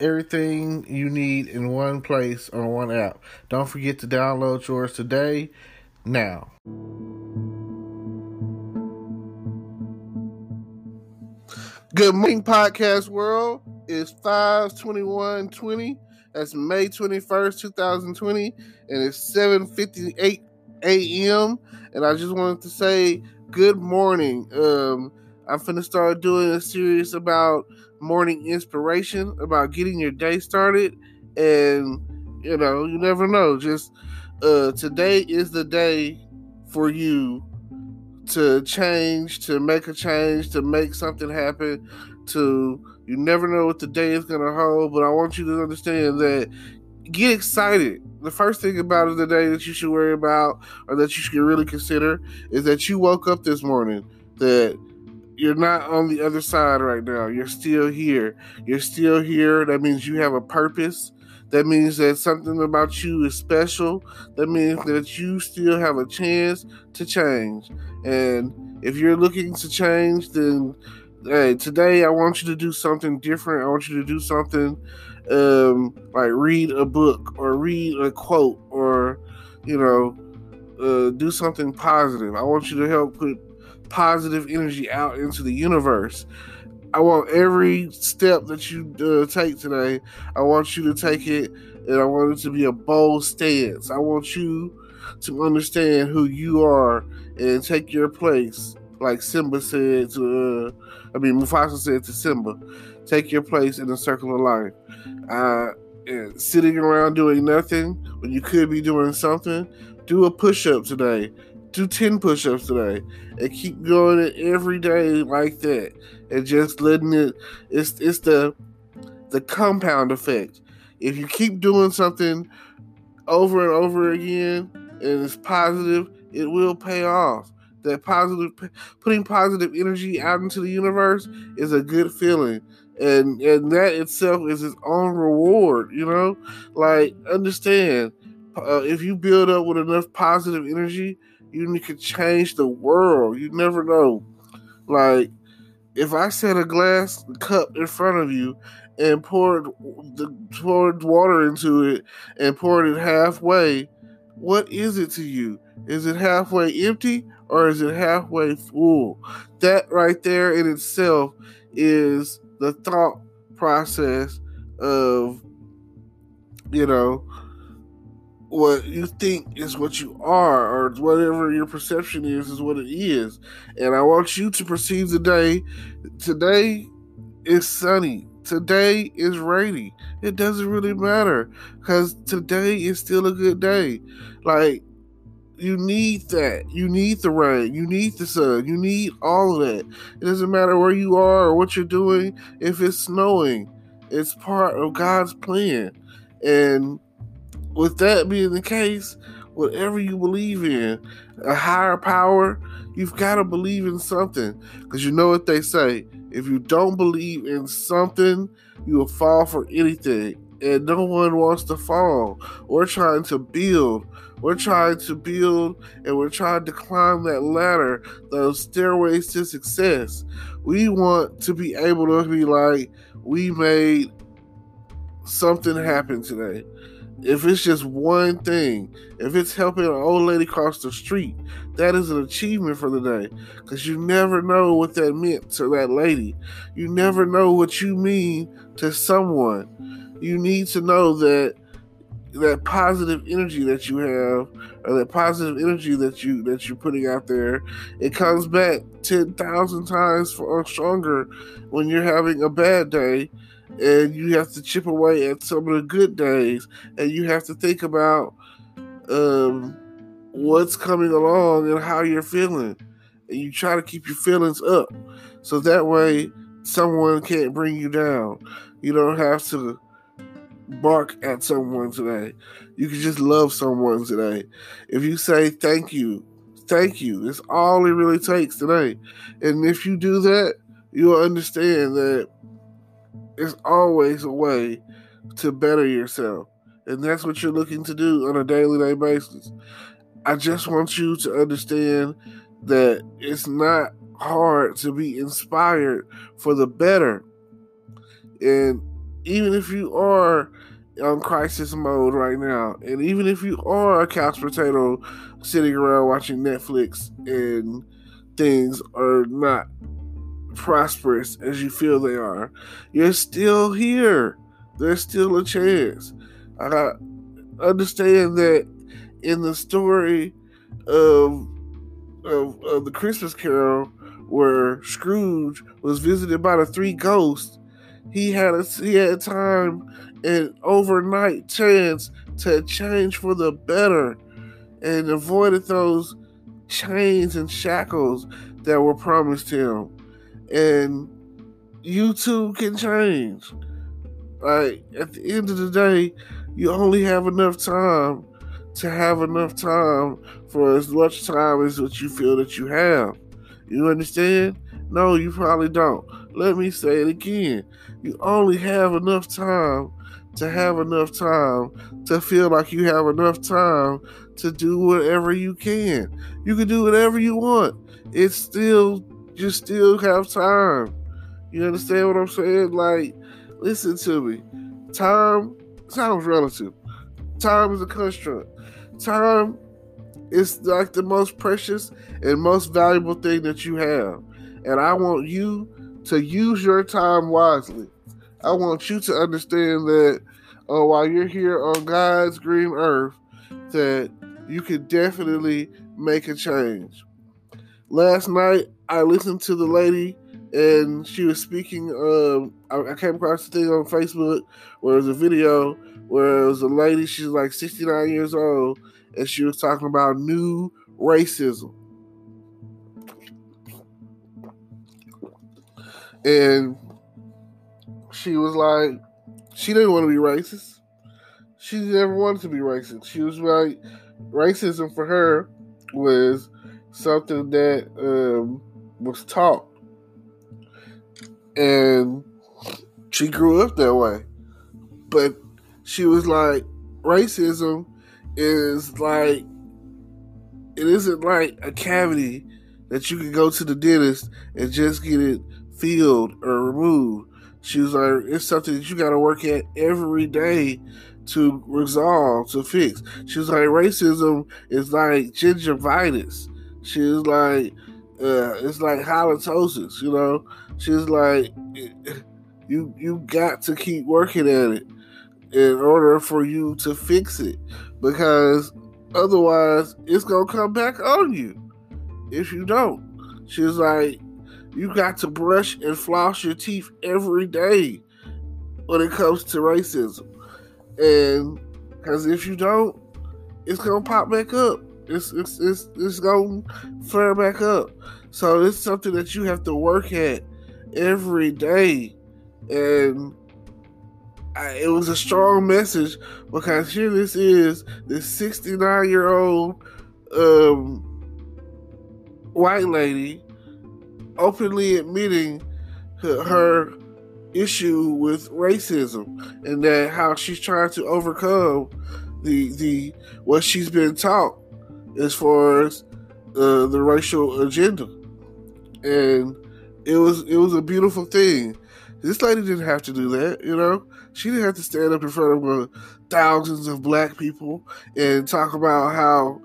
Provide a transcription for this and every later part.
everything you need in one place on one app. Don't forget to download yours today. Now. Good morning, podcast world. It's 52120. That's May 21st, 2020, and it's 7:58 a.m. And I just wanted to say good morning. Um, I'm finna start doing a series about morning inspiration about getting your day started. And, you know, you never know. Just uh, today is the day for you to change, to make a change, to make something happen, to you never know what the day is going to hold, but I want you to understand that get excited. The first thing about it today that you should worry about or that you should really consider is that you woke up this morning, that you're not on the other side right now. You're still here. You're still here. That means you have a purpose. That means that something about you is special. That means that you still have a chance to change. And if you're looking to change, then hey, today I want you to do something different. I want you to do something um, like read a book or read a quote or, you know, uh, do something positive. I want you to help put positive energy out into the universe. I want every step that you uh, take today, I want you to take it and I want it to be a bold stance. I want you to understand who you are and take your place. Like Simba said to, uh, I mean, Mufasa said to Simba, take your place in the circle of life. Uh, and sitting around doing nothing when you could be doing something, do a push up today do 10 push-ups today and keep going it every day like that and just letting it it's it's the the compound effect. If you keep doing something over and over again and it's positive it will pay off. That positive putting positive energy out into the universe is a good feeling. And and that itself is its own reward you know? Like understand uh, if you build up with enough positive energy you could change the world. You never know. Like, if I set a glass cup in front of you and poured the poured water into it and poured it halfway, what is it to you? Is it halfway empty or is it halfway full? That right there in itself is the thought process of you know what you think is what you are, or whatever your perception is, is what it is. And I want you to perceive the day. Today is sunny. Today is rainy. It doesn't really matter because today is still a good day. Like, you need that. You need the rain. You need the sun. You need all of that. It doesn't matter where you are or what you're doing. If it's snowing, it's part of God's plan. And with that being the case, whatever you believe in, a higher power, you've got to believe in something. Because you know what they say if you don't believe in something, you will fall for anything. And no one wants to fall. We're trying to build. We're trying to build and we're trying to climb that ladder, those stairways to success. We want to be able to be like, we made something happen today if it's just one thing, if it's helping an old lady cross the street, that is an achievement for the day. Because you never know what that meant to that lady. You never know what you mean to someone. You need to know that that positive energy that you have, or that positive energy that you that you're putting out there, it comes back ten thousand times for, stronger when you're having a bad day and you have to chip away at some of the good days, and you have to think about um, what's coming along and how you're feeling, and you try to keep your feelings up, so that way someone can't bring you down. You don't have to bark at someone today. You can just love someone today. If you say thank you, thank you. It's all it really takes today. And if you do that, you'll understand that it's always a way to better yourself. And that's what you're looking to do on a daily day basis. I just want you to understand that it's not hard to be inspired for the better. And even if you are on crisis mode right now, and even if you are a couch potato sitting around watching Netflix and things are not prosperous as you feel they are, you're still here. There's still a chance. I understand that in the story of, of, of the Christmas Carol, where Scrooge was visited by the three ghosts, he had a he had time and overnight chance to change for the better and avoided those chains and shackles that were promised him. And you too can change. Like at the end of the day, you only have enough time to have enough time for as much time as what you feel that you have. You understand? No, you probably don't. Let me say it again. You only have enough time to have enough time to feel like you have enough time to do whatever you can. You can do whatever you want. It's still, you still have time. You understand what I'm saying? Like, listen to me. Time sounds relative. Time is a construct. Time is like the most precious and most valuable thing that you have. And I want you to use your time wisely. I want you to understand that uh, while you're here on God's green earth, that you can definitely make a change. Last night, I listened to the lady, and she was speaking. Um, I, I came across a thing on Facebook where it was a video where it was a lady. She's like 69 years old, and she was talking about new racism. And she was like, she didn't want to be racist. She never wanted to be racist. She was like, racism for her was something that um, was taught. And she grew up that way. But she was like, racism is like, it isn't like a cavity that you can go to the dentist and just get it filled or removed. She was like, it's something that you got to work at every day to resolve, to fix. She was like, racism is like gingivitis. She was like, uh, it's like halitosis, you know? She's like, you you got to keep working at it in order for you to fix it because otherwise it's gonna come back on you if you don't. She's like, you got to brush and floss your teeth every day when it comes to racism. And because if you don't, it's gonna pop back up. It's it's it's, it's gonna flare back up. So it's something that you have to work at every day. And I, it was a strong message because here this is this 69 year old um, white lady openly admitting her, her issue with racism and that how she's trying to overcome the the what she's been taught as far as uh, the racial agenda. And it was it was a beautiful thing. This lady didn't have to do that you know? She didn't have to stand up in front of uh, thousands of black people and talk about how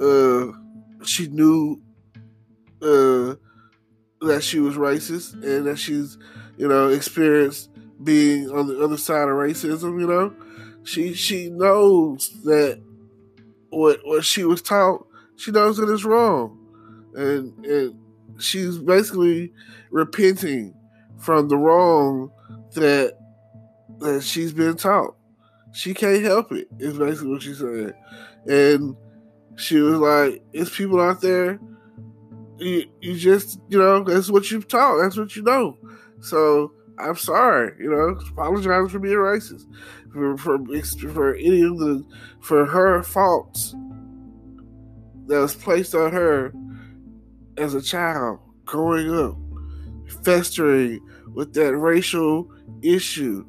uh, she knew uh, that she was racist and that she's, you know, experienced being on the other side of racism, you know. She she knows that what what she was taught, she knows that it's wrong. And and she's basically repenting from the wrong that that she's been taught. She can't help it, is basically what she said. And she was like, it's people out there you, you just you know that's what you've taught that's what you know so I'm sorry, you know, apologize for being racist, for for for any of the for her faults that was placed on her as a child growing up, festering with that racial issue.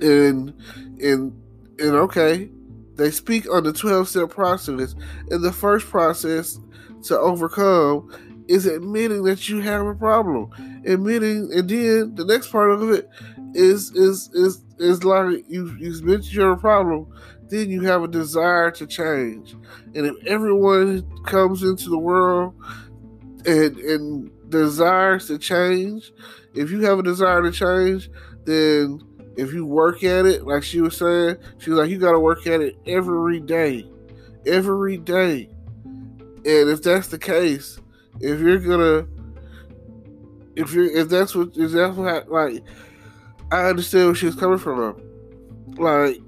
And and and okay, they speak on the 12 step process. And the first process to overcome is admitting that you have a problem. Admitting and then the next part of it is is is is like you you admit you have a problem, then you have a desire to change. And if everyone comes into the world and and desires to change, if you have a desire to change, then if you work at it, like she was saying, she was like, you got to work at it every day, every day. And if that's the case, if you're gonna, if you're, if that's what, if that's what, like, I understand where she's coming from. Like,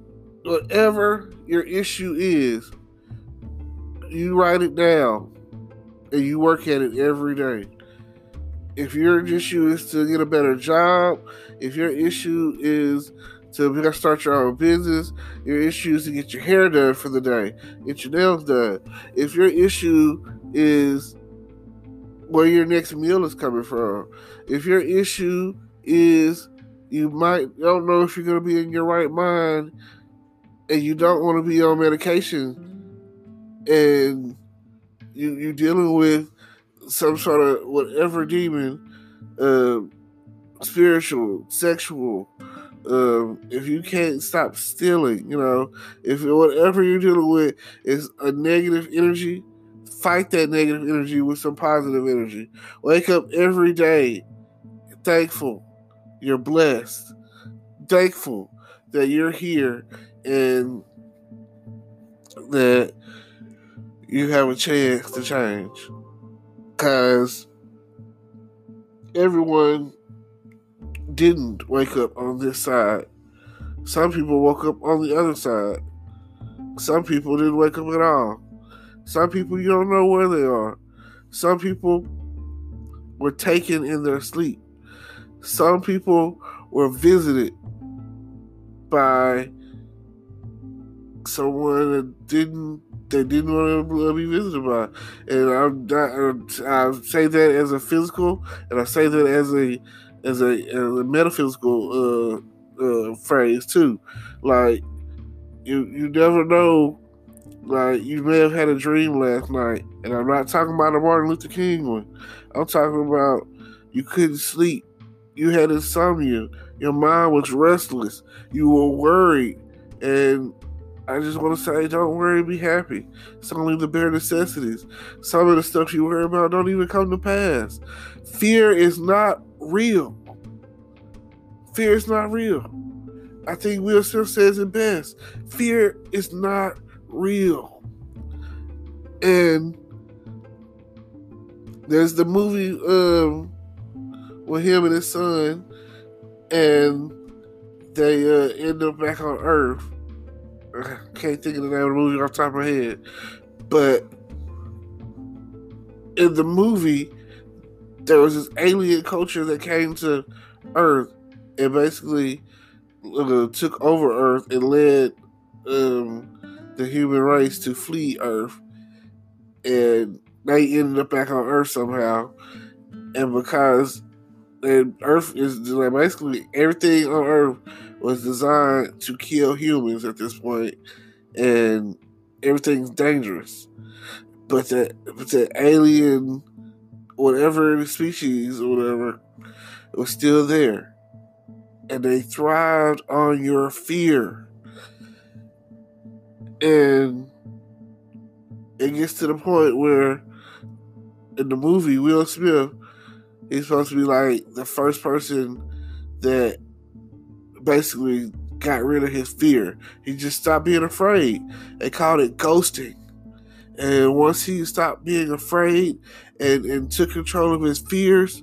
whatever your issue is, you write it down and you work at it every day. If your issue is to get a better job, if your issue is to start your own business, your issue is to get your hair done for the day, get your nails done. If your issue is where your next meal is coming from, if your issue is you might don't know if you're going to be in your right mind and you don't want to be on medication and you you're dealing with some sort of whatever demon, uh, spiritual, sexual. Um, if you can't stop stealing, you know, if whatever you're dealing with is a negative energy, fight that negative energy with some positive energy. Wake up every day thankful you're blessed, thankful that you're here and that you have a chance to change because everyone didn't wake up on this side. Some people woke up on the other side. Some people didn't wake up at all. Some people you don't know where they are. Some people were taken in their sleep. Some people were visited by someone that didn't they didn't want to be visited by. And I'm not, I say that as a physical, and I say that as a as a, as a metaphysical uh, uh, phrase too. Like you you never know. Like you may have had a dream last night, and I'm not talking about the Martin Luther King one. I'm talking about you couldn't sleep. You had insomnia. Your mind was restless. You were worried, and I just want to say, don't worry, be happy. It's only the bare necessities. Some of the stuff you worry about don't even come to pass. Fear is not real. Fear is not real. I think Will Smith says it best. Fear is not real. And there's the movie um, with him and his son, and they uh, end up back on Earth I can't think of the name of the movie off the top of my head, but in the movie, there was this alien culture that came to Earth and basically uh, took over Earth and led um, the human race to flee Earth, and they ended up back on Earth somehow, and because and Earth is like basically everything on Earth was designed to kill humans at this point, and everything's dangerous. But the but the alien, whatever species or whatever, was still there, and they thrived on your fear. And it gets to the point where, in the movie, Will Smith, he's supposed to be like the first person that basically got rid of his fear. He just stopped being afraid. They called it ghosting. And once he stopped being afraid and, and took control of his fears,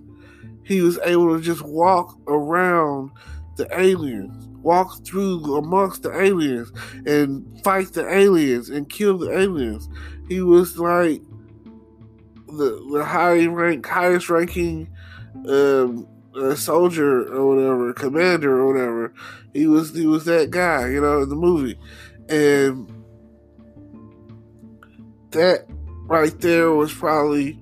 he was able to just walk around the aliens, walk through amongst the aliens and fight the aliens and kill the aliens. He was like the the high rank highest ranking um, a soldier or whatever, commander or whatever. He was he was that guy, you know, in the movie, and that right there was probably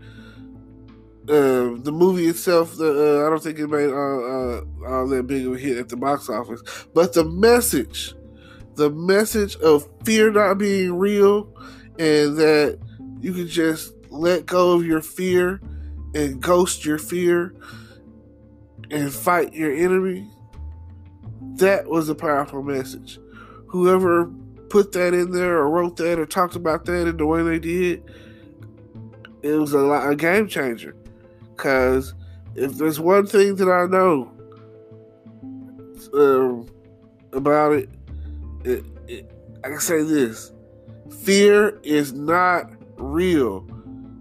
uh, the movie itself. The, uh, I don't think it made uh, uh, all that big of a hit at the box office, but the message, the message of fear not being real, and that you can just let go of your fear and ghost your fear and fight your enemy. That was a powerful message. Whoever put that in there or wrote that or talked about that in the way they did, it was a, a game changer. Because if there's one thing that I know um, about it, it, it, I can say this fear is not real.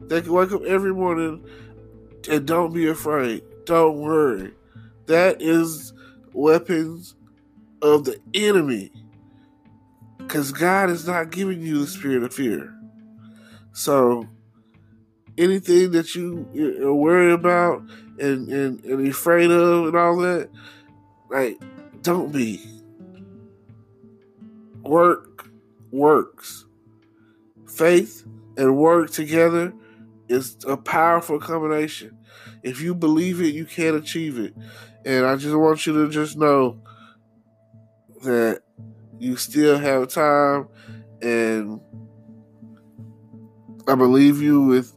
They can wake up every morning and don't be afraid. Don't worry. That is weapons of the enemy. Because God is not giving you the spirit of fear. So anything that you are worried about and, and, and afraid of and all that, like, don't be. Work works. Faith and work together is a powerful combination. If you believe it, you can achieve it. And I just want you to just know that you still have time and I believe you with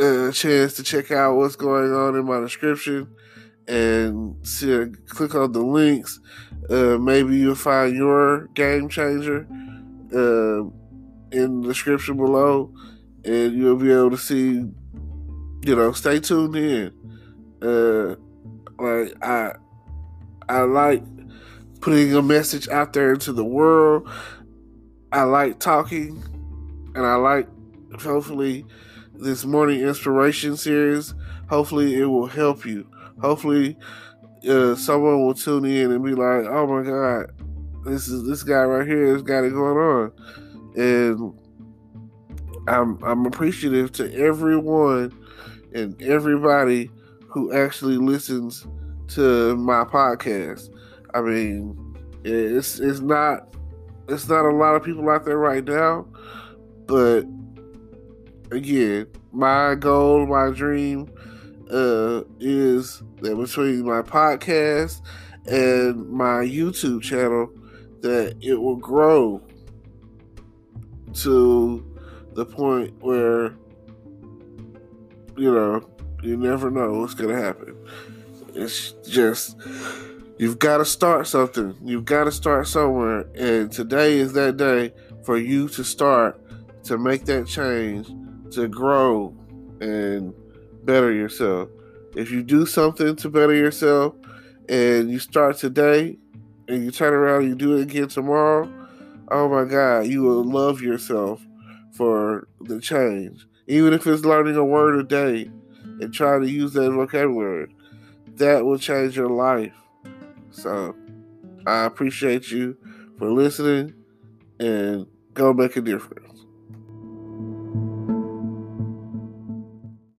a chance to check out what's going on in my description and see, click on the links. Uh, maybe you'll find your game changer uh, in the description below, and you'll be able to see. You know, stay tuned in. Uh, like I, I like putting a message out there into the world. I like talking, and I like hopefully this morning inspiration series. Hopefully, it will help you. Hopefully, uh, someone will tune in and be like, "Oh my God, this is this guy right here has got it going on," and I'm I'm appreciative to everyone and everybody who actually listens to my podcast. I mean, it's it's not it's not a lot of people out there right now, but again, my goal, my dream uh, is that between my podcast and my YouTube channel, that it will grow to the point where you know you never know what's gonna happen. It's just you've got to start something. You've got to start somewhere, and today is that day for you to start to make that change, to grow and better yourself. If you do something to better yourself, and you start today, and you turn around and you do it again tomorrow, oh my God, you will love yourself for the change. Even if it's learning a word a day and trying to use that vocabulary, that will change your life. So I appreciate you for listening and go make a difference.